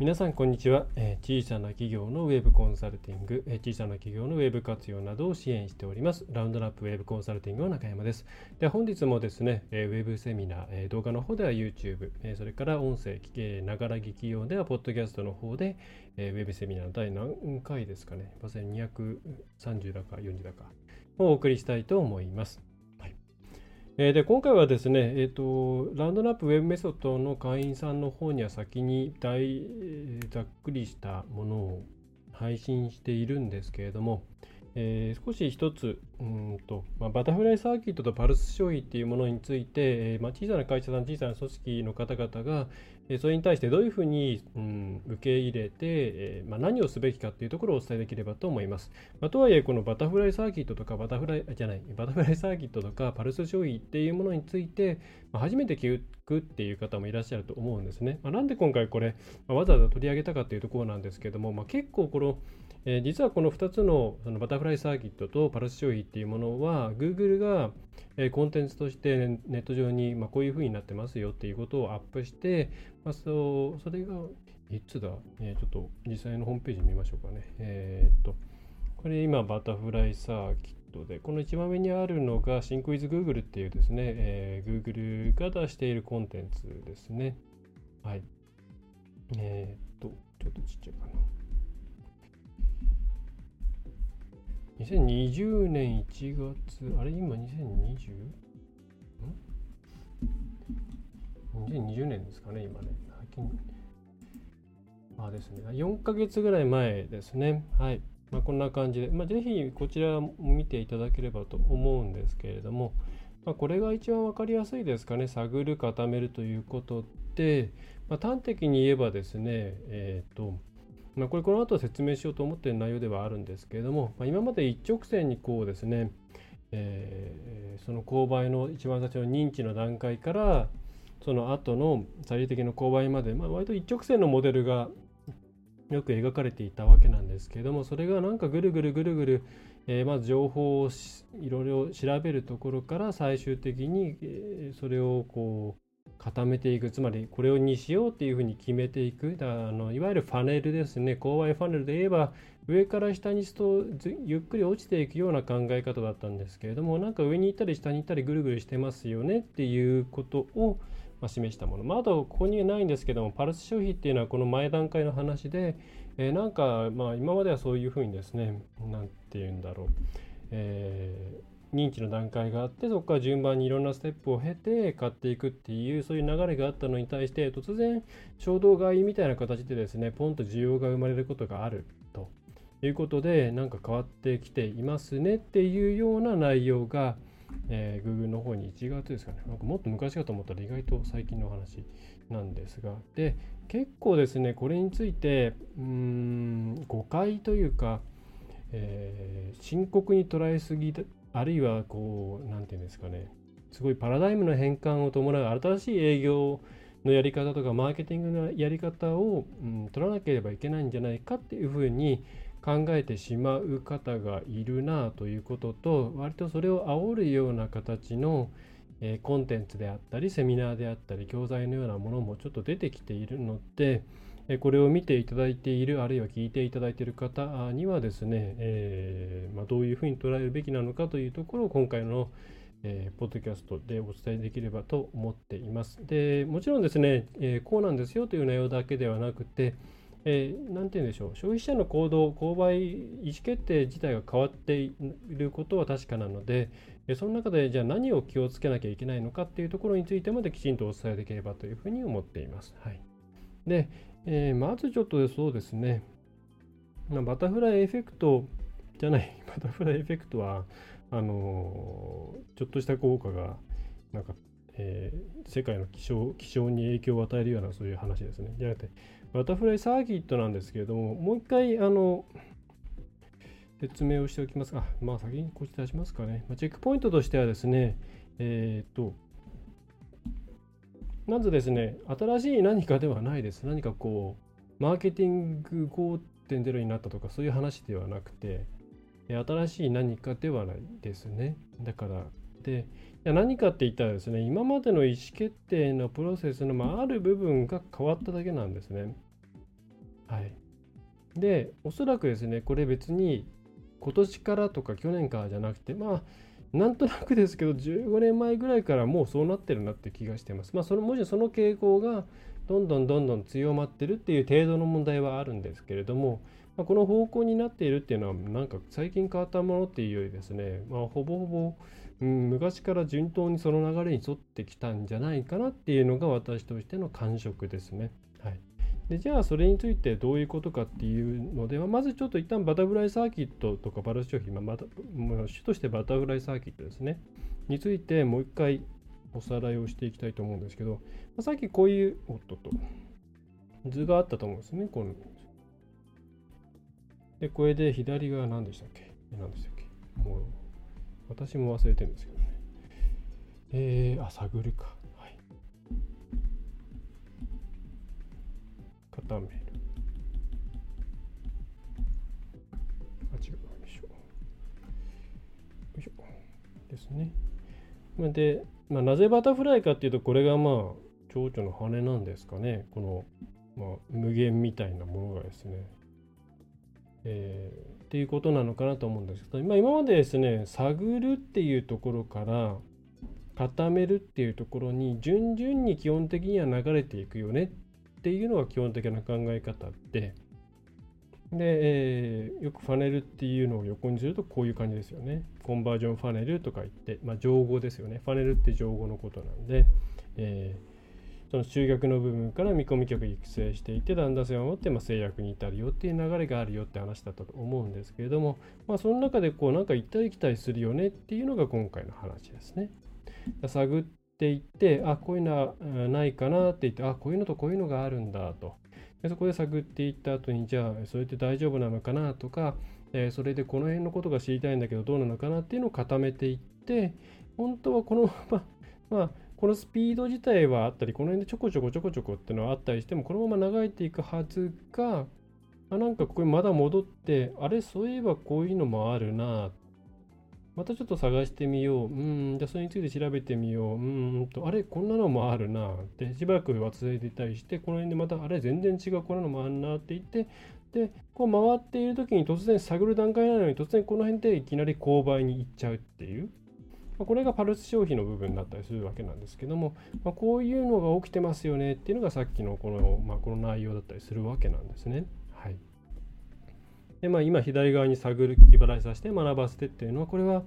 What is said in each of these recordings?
皆さんこんにちは、え、小さな企業のウェブコンサルティング、え、小さな企業のウェブ活用などを支援しております。ラウンドナップウェブコンサルティングの中山です。で本日もですね、え、ウェブセミナー、え動画の方では YouTube、えそれから音声ながら聞き用ではポッドキャストの方で、えウェブセミナー第何回ですかね。230だか40だか。をお送りしたいと思います。えで今回はですね、えーと、ラウンドナップウェブメソッドの会員さんの方には先に大、ざっくりしたものを配信しているんですけれども、えー、少し一つうんと、まあ、バタフライサーキットとパルス消費っていうものについて、えーまあ、小さな会社さん小さな組織の方々が、えそれに対してどういうふうに、うん、受け入れて、えーまあ、何をすべきかっていうところをお伝えできればと思います。まあ、とはいえ、このバタフライサーキットとかバタフライじゃない、バタフライサーキットとかパルス消費っていうものについて、まあ、初めて聞くっていう方もいらっしゃると思うんですね。まあ、なんで今回これ、まあ、わざわざ取り上げたかっていうところなんですけども、まあ、結構この、えー、実はこの2つのそのバタフライサーキットとパルス消費っていうものは Google が、えー、コンテンツとしてネット上に、まあ、こういうふうになってますよっていうことをアップして、まあ、そうそれがいつだ、えー、ちょっと実際のホームページ見ましょうかね。えー、っとこれ今バタフライサーキットでこの一番上にあるのが SyncWithGoogle っていうですね、えー、Google が出しているコンテンツですね。はい。えー、っと、ちょっとちっちゃいかな。2020年1月、あれ今 2020? ん ?2020 年ですかね、今ね。最近。あですね。4ヶ月ぐらい前ですね。はい。まあ、こんな感じで、まあ、ぜひこちらも見ていただければと思うんですけれども、まあ、これが一番分かりやすいですかね。探る、固めるということで、まあ、端的に言えばですね、えっ、ー、と、まあ、これこの後説明しようと思っている内容ではあるんですけれども、まあ、今まで一直線にこうですね、えー、その勾配の一番最初の認知の段階からその後の最終的な勾配まで、まあ、割と一直線のモデルがよく描かれていたわけなんですけれどもそれがなんかぐるぐるぐるぐる、えー、まず情報をいろいろ調べるところから最終的に、それをこう固めていく。つまりこれをにしようっていうふうに決めていく。だあのいわゆるファネルですね。勾配ファネルで言えば上から下にすとゆっくり落ちていくような考え方だったんですけれどもなんか上に行ったり下に行ったりぐるぐるしてますよねっていうことを、まあ、示したもの、まあ、とここにはないんですけどもパルス消費っていうのはこの前段階の話で、えー、なんかまあ今まではそういうふうにですね何て言うんだろう、えー認知の段階があってそこから順番にいろんなステップを経て買っていくっていうそういう流れがあったのに対して突然衝動買いみたいな形でですねポンと需要が生まれることがあると。いうことでなんか変わってきていますねっていうような内容が、えー、Google の方に1月ですかね。なんかもっと昔かと思ったら意外と最近の話なんですが。で結構ですねこれについてうーん誤解というかえー、深刻に捉えすぎあるいはこう何て言うんですかね。すごいパラダイムの変換を伴う新しい営業のやり方とかマーケティングのやり方を、うん、取らなければいけないんじゃないかっていうふうに考えてしまう方がいるなということと割とそれを煽るような形の、えー、コンテンツであったりセミナーであったり教材のようなものもちょっと出てきているので、これを見ていただいているあるいは聞いていただいている方にはですね、えー、まあ、どういうふうに捉えるべきなのかというところを今回のえー、ポッドキャストでお伝えできればと思っています。でもちろんですね、えー、こうなんですよという内容だけではなくて、えー、て言うんでしょう、消費者の行動、購買、意思決定自体が変わっていることは確かなので、その中でじゃあ何を気をつけなきゃいけないのかっていうところについてまできちんとお伝えできればというふうに思っています。はい、で、えー、まずちょっとそうですね、ま、バタフライエフェクトじゃない、バタフライエフェクトは、あのー、ちょっとした効果が、なんか、えー、世界の気象気象に影響を与えるようなそういう話ですね。じゃなくて、バタフライサーキットなんですけれども、もう一回、あの、説明をしておきます。あ、まあ先にこっち出しますかね。まあ、チェックポイントとしてはですね、えっ、と、まずですね、新しい何かではないです。何かこう、マーケティング5.0になったとか、そういう話ではなくて、新しい何かではないですね。だから、で、何かって言ったらですね、今までの意思決定のプロセスの、まあ、ある部分が変わっただけなんですね。はい。で、おそらくですね、これ別に今年からとか去年からじゃなくて、まあ、なんとなくですけど、15年前ぐらいからもうそうなってるなって気がしてます。まあ、そのもちろんその傾向がどんどんどんどん強まってるっていう程度の問題はあるんですけれども、まあ、この方向になっているっていうのは、なんか最近変わったものっていうよりですね、まあ、ほぼほぼ、うん、昔から順当にその流れに沿ってきたんじゃないかなっていうのが私としての感触ですね。はい。でじゃあそれについてどういうことかっていうのではまずちょっと一旦バタフライサーキットとかバランス商品、まあ、また主としてバタフライサーキットですね。についてもう一回おさらいをしていきたいと思うんですけど、まあ、さっきこういうおっとと図があったと思うんですねこの。でこれで左側何でしたっけ？何でしたっけ？もう私も忘れてるんですけどね。えー、あ探るか。めるあ違う。よいしょ。よいしょ。ですね。で、まあ、なぜバタフライかっていうとこれがまあ蝶々の羽なんですかね。この、まあ、無限みたいなものがですね。えー、っていうことなのかなと思うんですけど、まあ、今までですね探るっていうところから固めるっていうところに順々に基本的には流れていくよねっていうのが基本的な考え方で、で、えー、よくファネルっていうのを横にするとこういう感じですよね。コンバージョンファネルとか言って、まあ、情語ですよね。ファネルって情語のことなんで、えー、その集客の部分から見込み客育成していて、だんだん性を持ってまあ制約に至るよっていう流れがあるよって話だったと思うんですけれども、まあ、その中でこうなんか行ったり来たりするよねっていうのが今回の話ですね。探っっていってあこういうのはないかなって言ってあこういうのとこういうのがあるんだと。でそこで探っていった後にじゃあそれって大丈夫なのかなとか、えー、それでこの辺のことが知りたいんだけどどうなのかなっていうのを固めていって本当はこのまま まあこのスピード自体はあったりこの辺でちょこちょこちょこちょこっていうのはあったりしてもこのまま流れていくはずがあなんかここにまだ戻ってあれそういえばこういうのもあるなまたちょっと探してみよう。うん、じゃそれについて調べてみよう。うんと、あれ、こんなのもあるな。で、しばらく忘れてたりして、この辺でまた、あれ、全然違う、こんなのもあるなって言って、で、こう回っている時に突然探る段階なのに、突然この辺でいきなり購買に行っちゃうっていう。まあ、これがパルス消費の部分だったりするわけなんですけども、まあ、こういうのが起きてますよねっていうのがさっきのこの,、まあ、この内容だったりするわけなんですね。で、まあ、今左側に探る、聞き払いさせて学ばせてっていうのは、これは、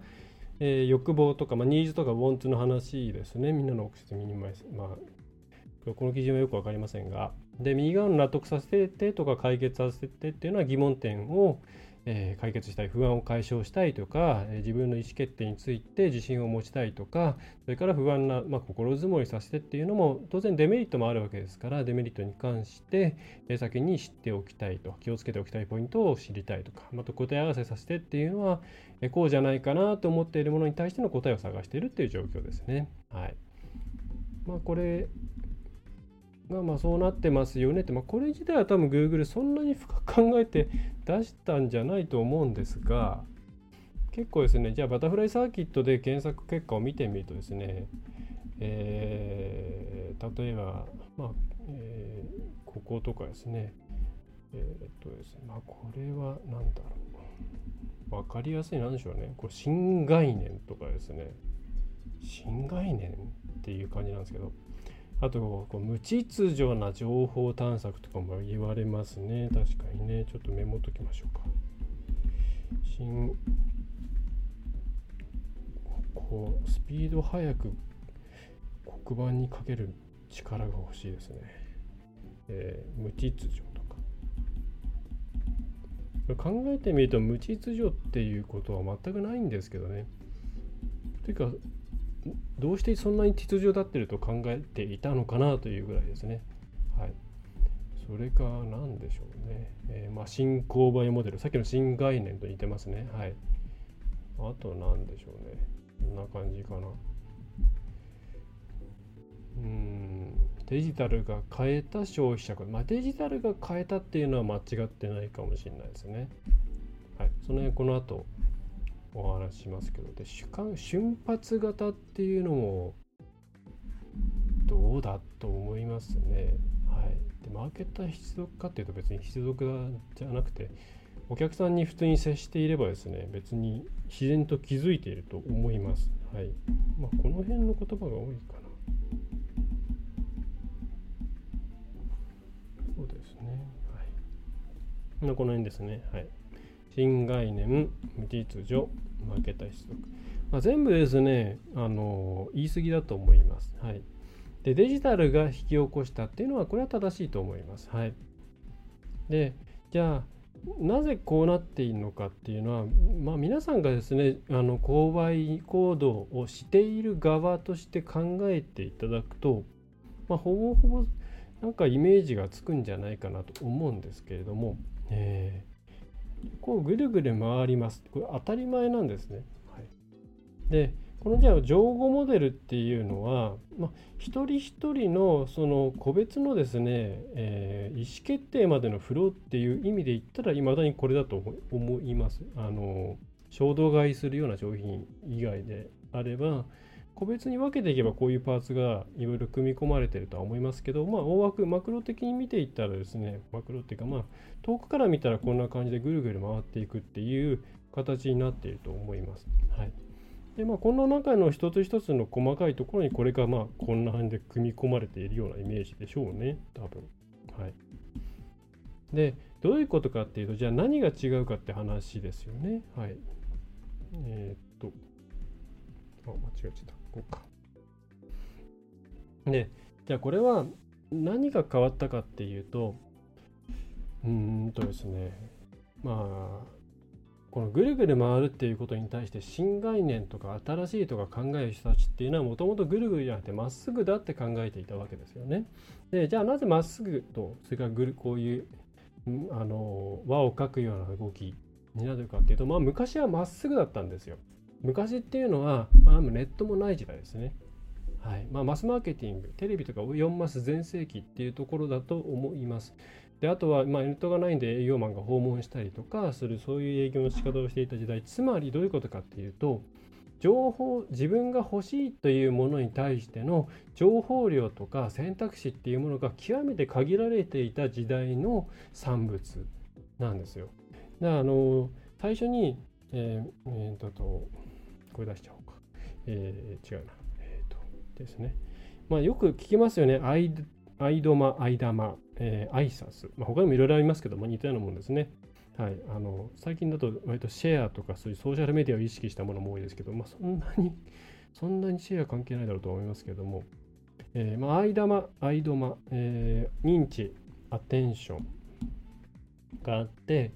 えー、欲望とか、まあ、ニーズとかウォンツの話ですね。みんなのオクシミニマイズ。まあ、この基準はよく分かりませんが。で、右側の納得させてとか解決させてっていうのは疑問点を、えー、解決したい、不安を解消したいとか、えー、自分の意思決定について自信を持ちたいとか、それから不安な、まあ、心づもりさせてっていうのも当然デメリットもあるわけですから、デメリットに関して、えー、先に知っておきたいと、気をつけておきたいポイントを知りたいとか、また答え合わせさせてっていうのは、え、こうじゃないかなと思っているものに対しての答えを探しているっていう状況ですね。はい。まあこれがまあそうなってますよねって、まあ、これ自体は多分 Google そんなに深く考えて出したんじゃないと思うんですが結構ですねじゃあバタフライサーキットで検索結果を見てみるとですね、えー、例えば、まあえー、こことかですねえー、っとですねまあこれは何だろう。分かりやすい何でしょうね。これ新概念とかですね。新概念っていう感じなんですけどあとこう無秩序な情報探索とかも言われますね。確かにね。ちょっとメモっときましょうか。新こうスピード速く黒板にかける力が欲しいですね、えー、無秩序とか。考えてみると無秩序っていうことは全くないんですけどね。というかどうしてそんなに秩序立ってると考えていたのかなというぐらいですね。はい、それか何でしょうね。えー、まあ、新購買モデル、さっきの新概念と似てますね。はい。あと何でしょうね。こんな感じかな。うんデジタルが変えた消費者まあ、デジタルが変えたっていうのは間違ってないかもしれないですね。はい、その辺この後お話ししますけどで主観瞬発型っていうのもどうだと思いますね。はい、でマーケットは必読かっていうと別に必読じゃなくてお客さんに普通に接していればですね別に自然と気づいていると思います。はいまあ、この辺の言葉が多いかな。そうですね。はい。この辺ですね。はい。新概念、無秩序、負けた出力。まあ、全部ですね、あの言い過ぎだと思います。はい。で、デジタルが引き起こしたっていうのは、これは正しいと思います。はい。で、じゃあ、なぜこうなっているのかっていうのは、まあ、皆さんがですねあの購買行動をしている側として考えていただくと、まあ、ほぼほぼなんかイメージがつくんじゃないかなと思うんですけれども、えこうぐるぐる回ります。これ当たり前なんですね。はい、でこのじゃあ情報モデルっていうのは、まあ、一人一人のその個別のですね、えー、意思決定までのフローっていう意味で言ったらいまだにこれだと思います。あの衝動買いするような商品以外であれば個別に分けていけばこういうパーツがいろいろ組み込まれてるとは思いますけど、まあ、大枠マクロ的に見ていったらですねマクロっていうかまあ遠くから見たらこんな感じでぐるぐる回っていくっていう形になっていると思います。はいでまあ、この中の一つ一つの細かいところにこれがまあこんな感じで組み込まれているようなイメージでしょうね多分。はい、でどういうことかっていうとじゃあ何が違うかって話ですよね。はい、えー、っとあ間違えちゃった。こうか。で、じゃあこれは何が変わったかっていうと、うーんとですね、まあ、このぐるぐる回るっていうことに対して新概念とか新しいとか考える人たちっていうのはもともとぐるぐるじゃなくてまっすぐだって考えていたわけですよね。でじゃあなぜまっすぐとそれからぐるこういうあの輪を描くような動きになるかっていうとまあ昔はまっすぐだったんですよ。昔っていうのは、まあ、ネットもない時代ですね。はいまあ、マスマーケティング、テレビとか4マス全盛期っていうところだと思います。であとは、まあ、ネットがないんで営業マンが訪問したりとかする、そういう営業の仕方をしていた時代、つまりどういうことかっていうと、情報、自分が欲しいというものに対しての情報量とか選択肢っていうものが極めて限られていた時代の産物なんですよ。だからあの最初に、えーえー、ととこれ出しちゃおうか。えー、違うな。えっ、ー、と、ですね。まあ、よく聞きますよね。アイアイドマ、アイダマ、えー、アイサス。まあ、他にもいろいろありますけども、似たようなもんですね。はい。あの、最近だと割とシェアとかそういうソーシャルメディアを意識したものも多いですけど、まあ、そんなに、そんなにシェア関係ないだろうと思いますけども、えー、まあ、アイダマ、アイドマ、えー、認知、アテンションがあって、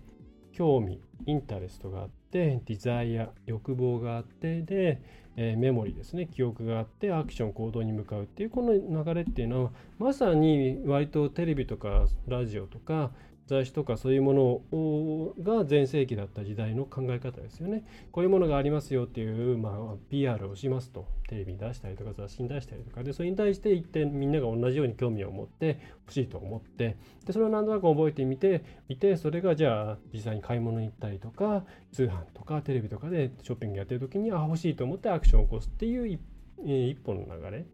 興味、インタレストがあって、ディザイア、欲望があって、で、えー、メモリーですね、記憶があって、アクション、行動に向かうっていうこの流れっていうのは、まさに割とテレビとかラジオとか、雑誌とかそういうものが全盛期だった時代の考え方ですよね。こういうものがありますよっていう、まあ、PR をしますと。テレビに出したりとか雑誌に出したりとかでそれに対して一点みんなが同じように興味を持って欲しいと思ってでそれを何となく覚えてみていてそれがじゃあ実際に買い物に行ったりとか通販とかテレビとかでショッピングやってる時にあ欲しいと思ってアクションを起こすっていう一,、一本の流れ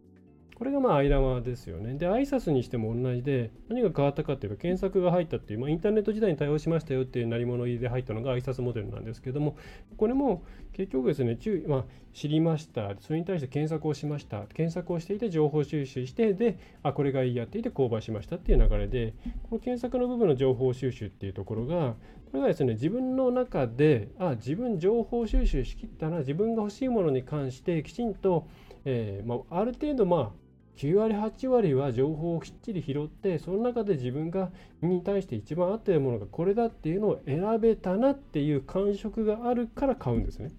これがまあ間間ですよね。で、挨拶にしても同じで、何が変わったかっていうと、検索が入ったっていう、まあ、インターネット時代に対応しましたよっていう鳴り物入りで入ったのが挨拶モデルなんですけども、これも結局ですね、注意、まあ、知りました、それに対して検索をしました、検索をしていて情報収集して、で、あ、これがいいやっていて購買しましたっていう流れで、この検索の部分の情報収集っていうところが、これがですね、自分の中で、あ、自分情報収集しきったな、自分が欲しいものに関してきちんと、えーまあ、ある程度、まあ、9割8割は情報をきっちり拾ってその中で自分がに対して一番合ってるものがこれだっていうのを選べたなっていう感触があるから買うんですね。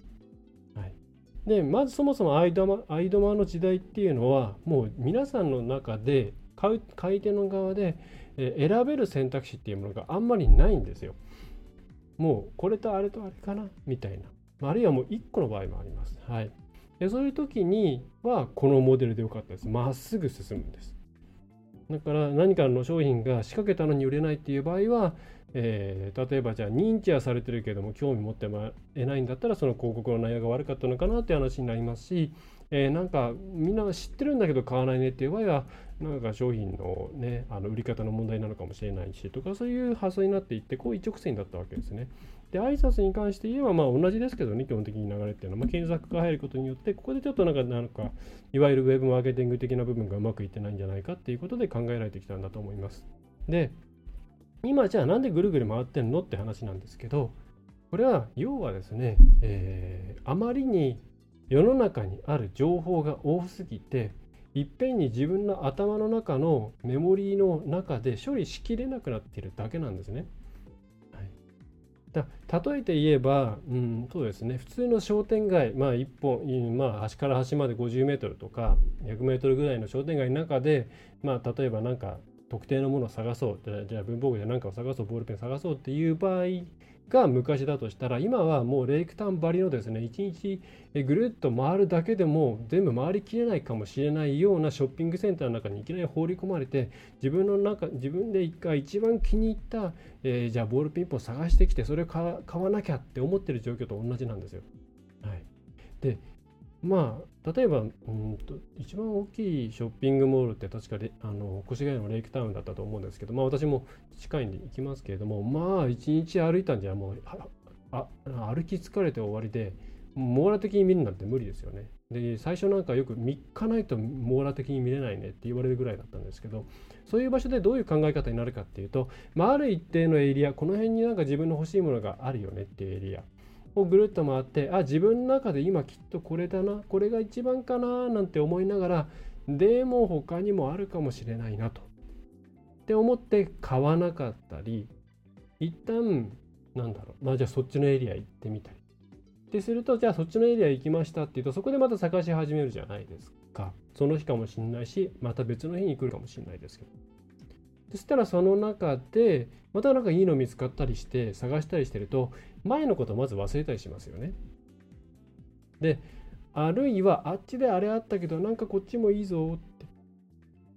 はい、でまずそもそもアイドマアイドマの時代っていうのはもう皆さんの中で買う買い手の側で、選べる選択肢っていうものがあんまりないんですよ。もうこれとあれとあれかなみたいな。あるいはもう1個の場合もあります。はい。でそういう時にはこのモデルでよかったです。まっすぐ進むんです。だから何かの商品が仕掛けたのに売れないっていう場合は、えー、例えばじゃあ認知はされてるけども興味持ってもえないんだったらその広告の内容が悪かったのかなって話になりますし、えー、なんかみんな知ってるんだけど買わないねっていう場合はなんか商品のねあの売り方の問題なのかもしれないしとかそういう発想になっていってこう一直線だったわけですね。で挨拶に関して言えばまあ同じですけどね基本的に流れっていうのは、まあ、検索が入ることによってここでちょっとなんかなんかいわゆるウェブマーケティング的な部分がうまくいってないんじゃないかっていうことで考えられてきたんだと思います。で今じゃあなんでぐるぐる回ってんのって話なんですけどこれは要はですね、えー、あまりに世の中にある情報が多すぎていっぺんに自分の頭の中のメモリーの中で処理しきれなくなっているだけなんですね。だ例えて言えば、うん、そうですね。普通の商店街、まあ、1本、まあ、端から端まで50メートルとか100メートルぐらいの商店街の中で、まあ、例えば何か特定のものを探そうじゃあ文房具で何かを探そうボールペン探そうっていう場合が昔だとしたら今はもうレイクタウンばりのですね一日ぐるっと回るだけでも全部回りきれないかもしれないようなショッピングセンターの中にいきなり放り込まれて自分の中自分で一回一番気に入った、えー、じゃあボールピンポン探してきてそれを買わなきゃって思ってる状況と同じなんですよ。はい、でまあ例えばうんと一番大きいショッピングモールって確かあの越谷のレイクタウンだったと思うんですけど、まあ、私も近いんで行きますけれどもまあ一日歩いたんじゃもうあ歩き疲れて終わりで網羅的に見るなんて無理ですよね。で最初なんかよく3日ないと網羅的に見れないねって言われるぐらいだったんですけどそういう場所でどういう考え方になるかっていうと、まあ、ある一定のエリアこの辺になんか自分の欲しいものがあるよねっていうエリアをぐるっと回ってあ自分の中で今きっとこれだなこれが一番かななんて思いながらでも他にもあるかもしれないなと。って思って買わなかったり一旦なんだろうまあじゃあそっちのエリア行ってみたり。ってするとじゃあそっちのエリア行きましたっていうとそこでまた探し始めるじゃないですか。その日かもしれないしまた別の日に来るかもしれないですけど。そしたらその中でまたなんかいいの見つかったりして探したりしてると前のことをまず忘れたりしますよね。であるいはあっちであれあったけどなんかこっちもいいぞって。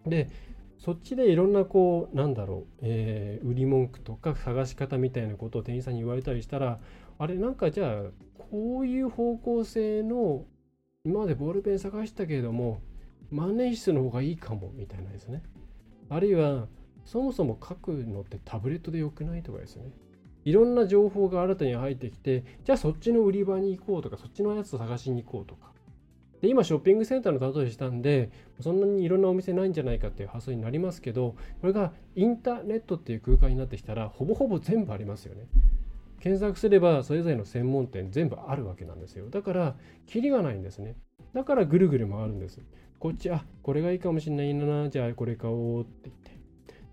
でそっちでいろんなこうなんだろう、えー、売り文句とか探し方みたいなことを店員さんに言われたりしたらあれなんかじゃあこういう方向性の今までボールペン探したけれども万年筆の方がいいかもみたいなですねあるいはそもそも書くのってタブレットでよくないとかですねいろんな情報が新たに入ってきてじゃあそっちの売り場に行こうとかそっちのやつを探しに行こうとか。で今ショッピングセンターの例えしたんでそんなにいろんなお店ないんじゃないかっていう発想になりますけどこれがインターネットっていう空間になってきたらほぼほぼ全部ありますよね。検索すればそれぞれの専門店全部あるわけなんですよ。だからキリがないんですね。だからぐるぐる回るんです。こっちあこれがいいかもしれないなじゃあこれ買おうって言って。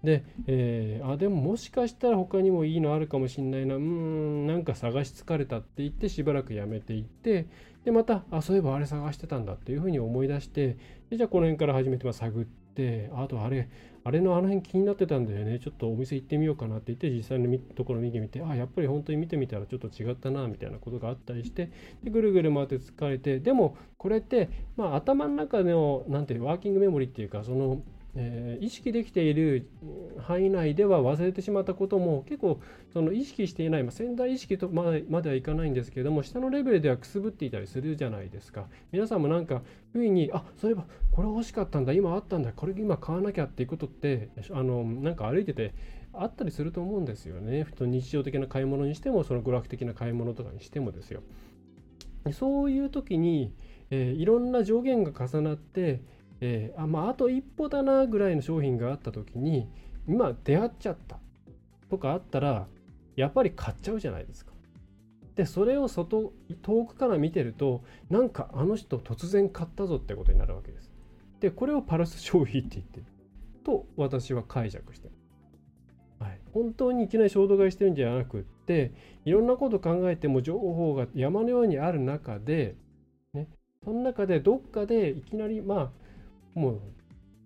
で、えー、あでももしかしたら他にもいいのあるかもしんないな。うんなんか探し疲れたって言ってしばらくやめていってでまたあそういえばあれ探してたんだっていうふうに思い出してでじゃあこの辺から始めて、ま、探ってあとあれあれのあの辺気になってたんだよね。ちょっとお店行ってみようかなって言って実際のところ見てみてあやっぱり本当に見てみたらちょっと違ったなみたいなことがあったりしてでぐるぐる回って疲れてでもこれって、まあ、頭の中のなんてワーキングメモリっていうかそのえー、意識できている範囲内では忘れてしまったことも結構その意識していない、まあ、潜在意識とまでまではいかないんですけれども下のレベルではくすぶっていたりするじゃないですか。皆さんもなんか不意にあそういえばこれ欲しかったんだ今あったんだこれ今買わなきゃっていうことってあのなんか歩いててあったりすると思うんですよね。日常的な買い物にしてもその娯楽的な買い物とかにしてもですよ。そういう時に、えー、いろんな上限が重なってえー、あまあ、あと一歩だなぐらいの商品があった時に今出会っちゃったとかあったらやっぱり買っちゃうじゃないですか。でそれを外遠くから見てるとなんかあの人突然買ったぞってことになるわけです。でこれをパルス消費って言ってると私は解釈してる。はい、本当にいきなり衝動買いしてるんじゃなくっていろんなこと考えても情報が山のようにある中でねその中でどっかでいきなりまあもう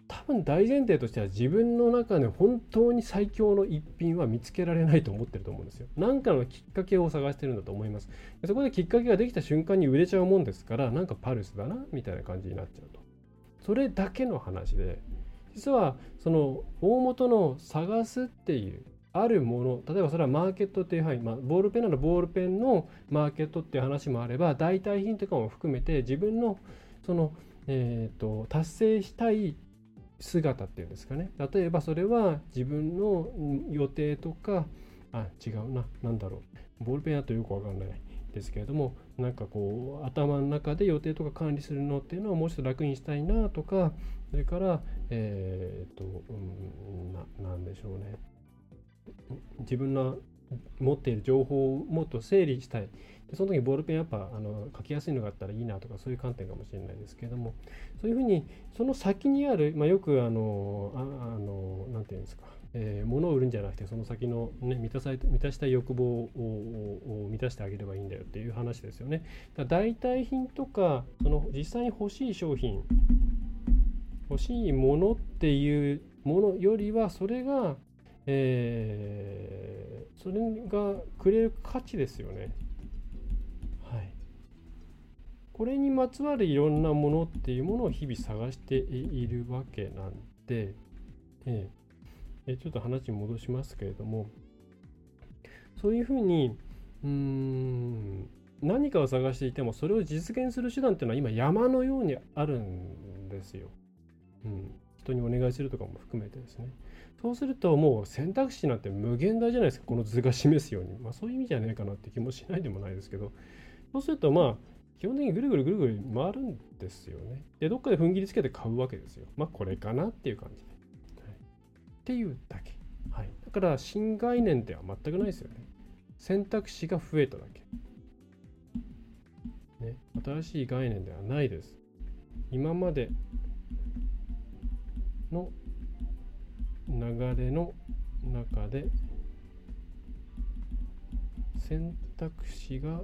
多分大前提としては自分の中で本当に最強の一品は見つけられないと思ってると思うんですよ。何かのきっかけを探してるんだと思います。そこできっかけができた瞬間に売れちゃうもんですからなんかパルスだなみたいな感じになっちゃうと。それだけの話で実はその大元の探すっていうあるもの例えばそれはマーケットっていう範囲、まあ、ボールペンならボールペンのマーケットっていう話もあれば代替品とかも含めて自分のその、えーと達成したい姿っていうんですかね。例えばそれは自分の予定とかあ違うな何だろう。ボールペンだとよくわかんないですけれどもなんかこう頭の中で予定とか管理するのっていうのはもうちょっと楽にしたいなとかそれからえっ、と、うん、ななんでしょうね。自分の持っている情報をもっと整理したいでその時ボールペンやっぱあの書きやすいのがあったらいいなとかそういう観点かもしれないですけれどもそういうふうにその先にある、まあ、よくあのああのなんていうんですか、えー、物を売るんじゃなくてその先の、ね、満たされ満たした欲望を満たしてあげればいいんだよっていう話ですよね。だ代替品とかその実際に欲しい商品欲しいものっていうものよりはそれが、えー、それがくれる価値ですよね。はいこれにまつわるいろんなものっていうものを日々探しているわけなんで、えー、ちょっと話に戻しますけれどもそういうふうにうーん何かを探していてもそれを実現する手段っていうのは今山のようにあるんですよ。うん、人にお願いするとかも含めてですね。そうするともう選択肢なんて無限大じゃないですかこの図が示すように。まあそういう意味じゃないかなって気もしないでもないですけどそうするとまあ基本的にぐるぐるぐるぐる回るんですよね。で、どっかで踏ん切りつけて買うわけですよ。まあ、これかなっていう感じで。はい、っていうだけ。はい。だから、新概念では全くないですよね。選択肢が増えただけ。ね、新しい概念ではないです。今までの流れの中で選択肢が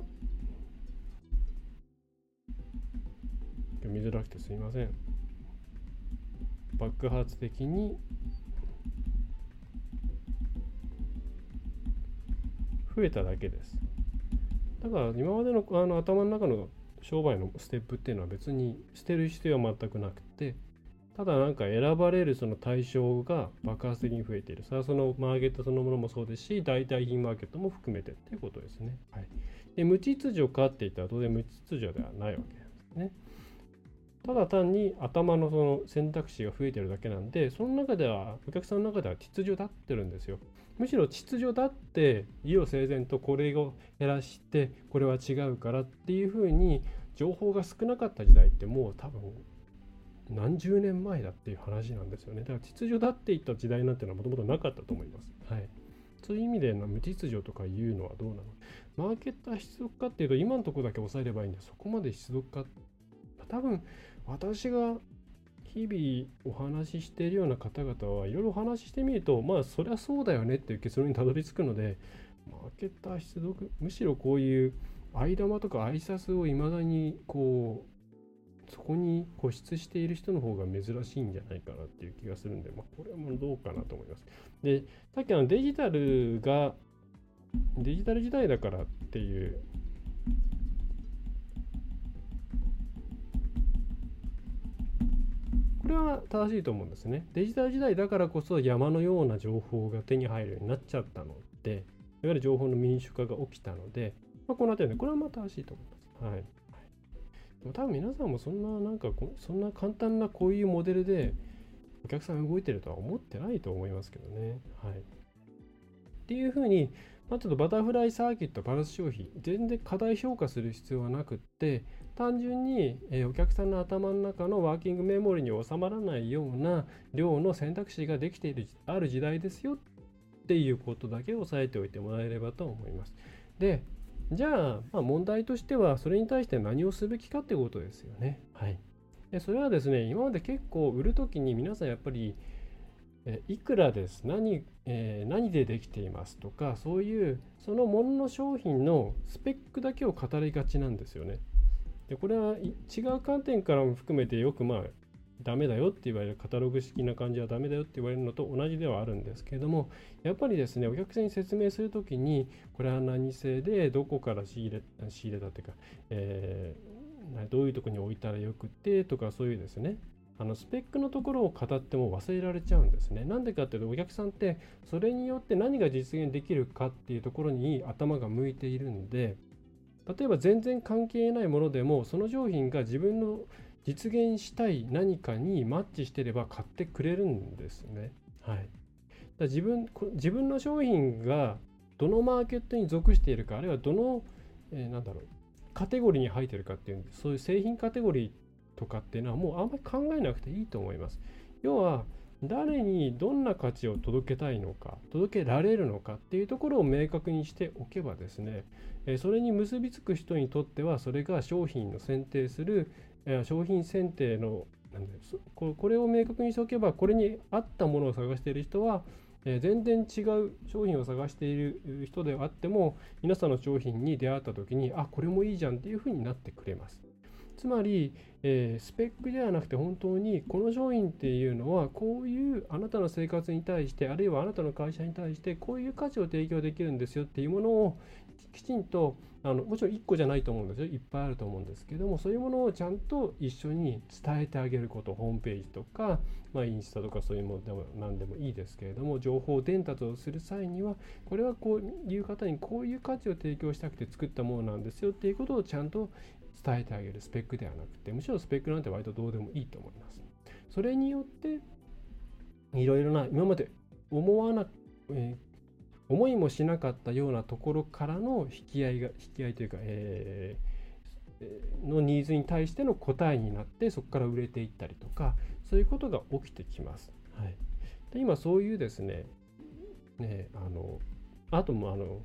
読みづらくてすいません。爆発的に増えただけです。だから今までのあの頭の中の商売のステップっていうのは別に捨てる必要は全くなくてただなんか選ばれるその対象が爆発的に増えている。それはそのマーケットそのものもそうですし、代替品マーケットも含めてっていうことですね。はい、で無秩序かって言ったら当然無秩序ではないわけなんですね。ただ単に頭のその選択肢が増えてるだけなんで、その中では、お客さんの中では秩序だってるんですよ。むしろ秩序だって、意を整然とこれを減らして、これは違うからっていうふうに、情報が少なかった時代ってもう多分何十年前だっていう話なんですよね。だから秩序だって言った時代なんてのはもともとなかったと思います。はい。そういう意味での無秩序とかいうのはどうなの？マーケットは必読かっていうと今のところだけ押さえればいいんでそこまで必読か多分私が日々お話ししているような方々はいろいろお話ししてみるとまあそりゃそうだよねっていう結論にたどり着くのでマーケッター出読むしろこういう相玉とか挨拶をいまだにこうそこに固執している人の方が珍しいんじゃないかなっていう気がするんで、まあ、これはもうどうかなと思います。で、さっきのデジタルがデジタル時代だからっていうこれは正しいと思うんですね。デジタル時代だからこそ山のような情報が手に入るようになっちゃったので、いわゆる情報の民主化が起きたので、まあ、この辺りね、これはまあ正しいと思います。はい。多分皆さんもそんな、なんかそんな簡単なこういうモデルでお客さん動いてるとは思ってないと思いますけどね。はい。っていうふうに、まあ、ちょっとバタフライサーキット、パルス消費、全然過大評価する必要はなくって、単純に、えお客さんの頭の中のワーキングメモリに収まらないような量の選択肢ができているある時代ですよっていうことだけ押さえておいてもらえればと思います。で、じゃあ、まあ、問題としてはそれに対して何をすべきかってことですよね。はい。でそれはですね、今まで結構売るときに皆さんやっぱりえいくらです何,、えー、何でできていますとかそういうそのものの商品のスペックだけを語りがちなんですよね。でこれは違う観点からも含めてよくまあダメだよって言われるカタログ式な感じはダメだよって言われるのと同じではあるんですけれどもやっぱりですねお客さんに説明する時にこれは何製でどこから仕入れ仕入れたっていうか、えー、どういうとこに置いたらよくてとかそういうですねあのスペックのところを語っても忘れられちゃうんですね。なんでかっていうとお客さんってそれによって何が実現できるかっていうところに頭が向いているんで例えば全然関係ないものでもその商品が自分の実現したい何かにマッチしてれば買ってくれるんですね。はい、だ自分自分の商品がどのマーケットに属しているかあるいはどの、えー、なんだろうカテゴリーに入っているかっていうそういう製品カテゴリーとかっていうのはもうあんまり考えなくていいと思います。要は誰にどんな価値を届けたいのか届けられるのかっていうところを明確にしておけばですねそれに結びつく人にとってはそれが商品の選定する商品選定のなんこれを明確にしておけばこれに合ったものを探している人は全然違う商品を探している人であっても皆さんの商品に出会った時にあこれもいいじゃんっていうふうになってくれます。つまり、え、スペックではなくて本当にこの商品っていうのはこういうあなたの生活に対してあるいはあなたの会社に対してこういう価値を提供できるんですよっていうものをきちんとあのもちろん1個じゃないと思うんですよいっぱいあると思うんですけどもそういうものをちゃんと一緒に伝えてあげることホームページとか、まあ、インスタとかそういうものでも何でもいいですけれども情報伝達をする際にはこれはこういう方にこういう価値を提供したくて作ったものなんですよっていうことをちゃんと伝えてあげるスペックではなくてむしろスペックなんて割とどうでもいいと思います。それによっていろいろな今まで思わな、えー思いもしなかったようなところからの引き合いが引き合いというか、えー、のニーズに対しての答えになってそこから売れていったりとかそういうことが起きてきます。はい、で今そういうですねねあのあともあの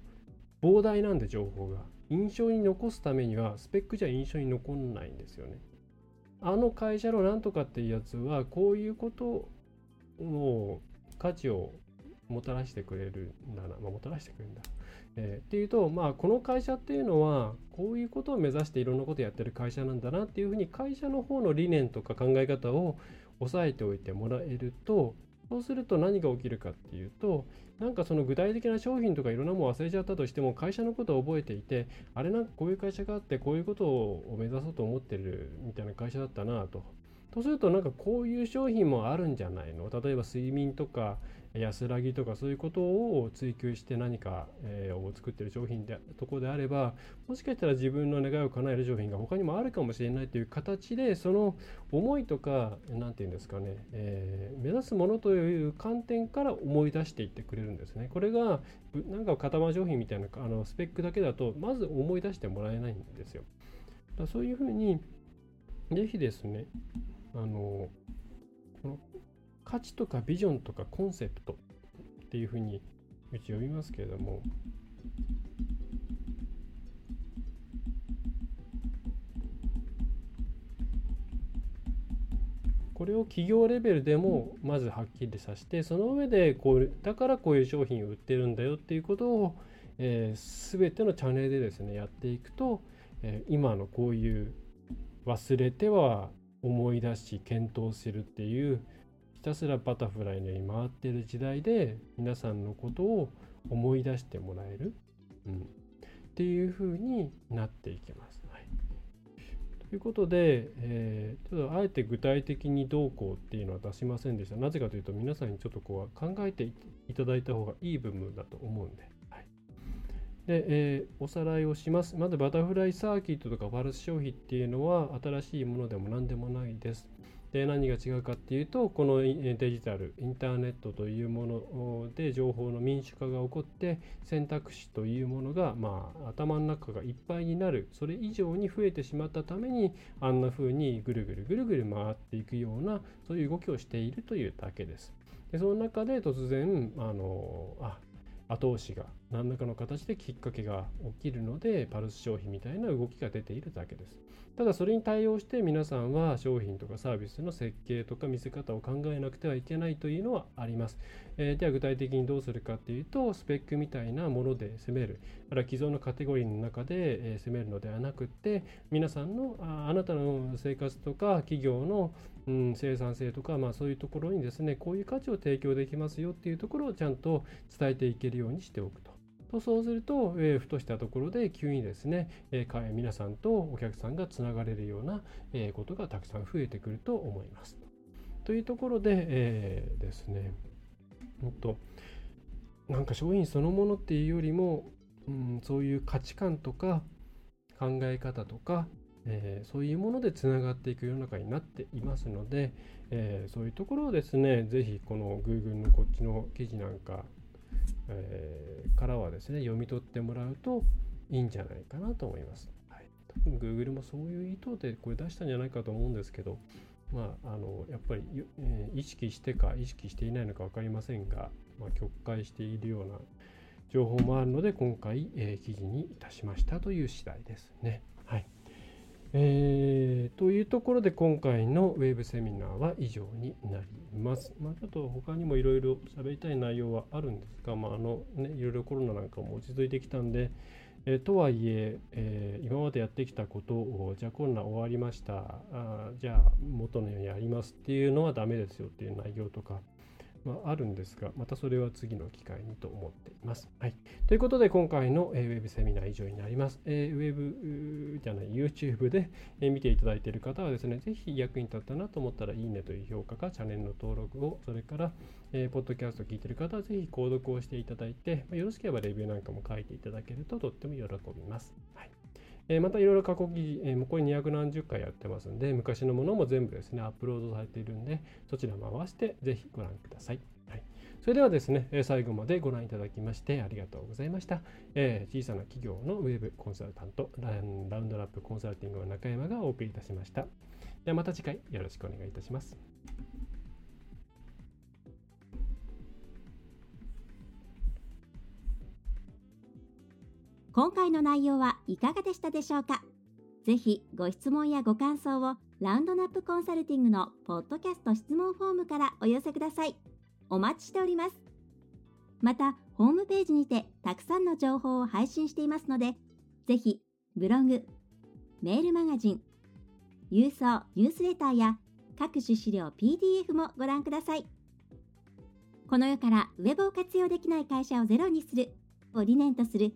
膨大なんで情報が印象に残すためにはスペックじゃ印象に残んないんですよね。あの会社のなんとかっていうやつはこういうことを価値をもたらしてくれるんだな、まあ、もたらしてくれるんだ。えー、っていうと、まあ、この会社っていうのはこういうことを目指していろんなことをやってる会社なんだなっていうふうに会社の方の理念とか考え方を押さえておいてもらえるとそうすると何が起きるかっていうとなんかその具体的な商品とかいろんなもの忘れちゃったとしても会社のことを覚えていてあれなんかこういう会社があってこういうことを目指そうと思ってるみたいな会社だったなと。とするとなんかこういう商品もあるんじゃないの？例えば睡眠とか安らぎとかそういうことを追求して何か、えー、を作ってる商品でとこであればもしかしたら自分の願いを叶える商品が他にもあるかもしれないという形でその思いとか何て言うんですかね、えー、目指すものという観点から思い出していってくれるんですね。これがなんか塊商品みたいなあのスペックだけだとまず思い出してもらえないんですよ。だそういうふうにぜひですねあの価値とかビジョンとかコンセプトっていうふうにうち呼びますけれども。これを企業レベルでもまずはっきりさせてその上でこうだからこういう商品を売ってるんだよっていうことを、えー、全てのチャンネルでですねやっていくと、えー、今のこういう忘れては思い出し検討するっていうひたすらバタフライに回ってる時代で皆さんのことを思い出してもらえる、うん、っていう風になっていきます。はい、ということで、えー、ちょっとあえて具体的にどうこうっていうのは出しませんでした。なぜかというと皆さんにちょっとこう考えていただいた方がいい部分だと思うんで。はい、で、えー、おさらいをします。まずバタフライサーキットとかパルス消費っていうのは新しいものでも何でもないです。で何が違うかっていうとこのデジタルインターネットというもので情報の民主化が起こって選択肢というものが、まあ、頭の中がいっぱいになるそれ以上に増えてしまったためにあんな風にぐるぐるぐるぐる回っていくようなそういう動きをしているというだけです。でその中で突然あのあ後押しが何らかの形できっかけが起きるのでパルス消費みたいな動きが出ているだけです。ただそれに対応して皆さんは商品とかサービスの設計とか見せ方を考えなくてはいけないというのはあります、えー、では具体的にどうするかっていうとスペックみたいなもので攻める。あるいは既存のカテゴリーの中で、攻めるのではなくって皆さんのああなたの生活とか企業の、うん、生産性とか、まあ、そういうところにですねこういう価値を提供できますよっていうところをちゃんと伝えていけるようにしておくと。とそうすると、えー、ふとしたところで急にですね、えー、皆さんとお客さんがつながれるような、えー、ことがたくさん増えてくると思います。というところで、えー、ですね、もっとなんか商品そのものっていうよりも、うん、そういう価値観とか考え方とか、えー、そういうものでつながっていく世の中になっていますので、えー、そういうところをですね、ぜひこの Google のこっちの記事なんかえー、からはですね読み取ってもらうといいんじゃないかなと思います。はい、多分 Google もそういう意図でこれ出したんじゃないかと思うんですけど、まあ、あのやっぱり、えー、意識してか意識していないのか分かりませんが、まあ、曲解しているような情報もあるので今回、えー、記事にいたしましたという次第ですね。えー、というところで今回のウェブセミナーは以上になります。まあ、ちょっと他にもいろいろ喋りたい内容はあるんですが、まああのね、いろいろコロナなんかも落ち着いてきたんで、えー、とはいええー、今までやってきたことをじゃあコロナ終わりましたあじゃあ元のようにやりますっていうのはダメですよっていう内容とか、まあ、あるんですが、またそれは次の機会にと思っています。はい、ということで、今回の、えー、ウェブセミナー以上になります。えー、ウェブじゃない、YouTube で、え、見ていただいている方はですね、ぜひ役に立ったなと思ったら、いいねという評価か、チャンネルの登録を、それから、えー、ポッドキャストを聞いている方は、ぜひ購読をしていただいて、まあ、よろしければレビューなんかも書いていただけるととっても喜びます。はいえまたいろいろ過去記事、えー、これ2何十回やってますんで、昔のものも全部ですね、アップロードされているんで、そちらも合わせてぜひご覧ください。はい、それではですね、最後までご覧いただきましてありがとうございました。えー、小さな企業のウェブコンサルタント、ラウンドラップコンサルティングの中山がお送りいたしました。ではまた次回よろしくお願いいたします。今回の内容はいかがでしたでしょうか？ぜひご質問やご感想をラウンドナップコンサルティングのポッドキャスト質問フォームからお寄せください。お待ちしております。また、ホームページにてたくさんの情報を配信していますので、ぜひブログ、メールマガジン、郵送ニュースレターや各種資料 PDF もご覧ください。この世からウェブを活用できない会社をゼロにするを理念とする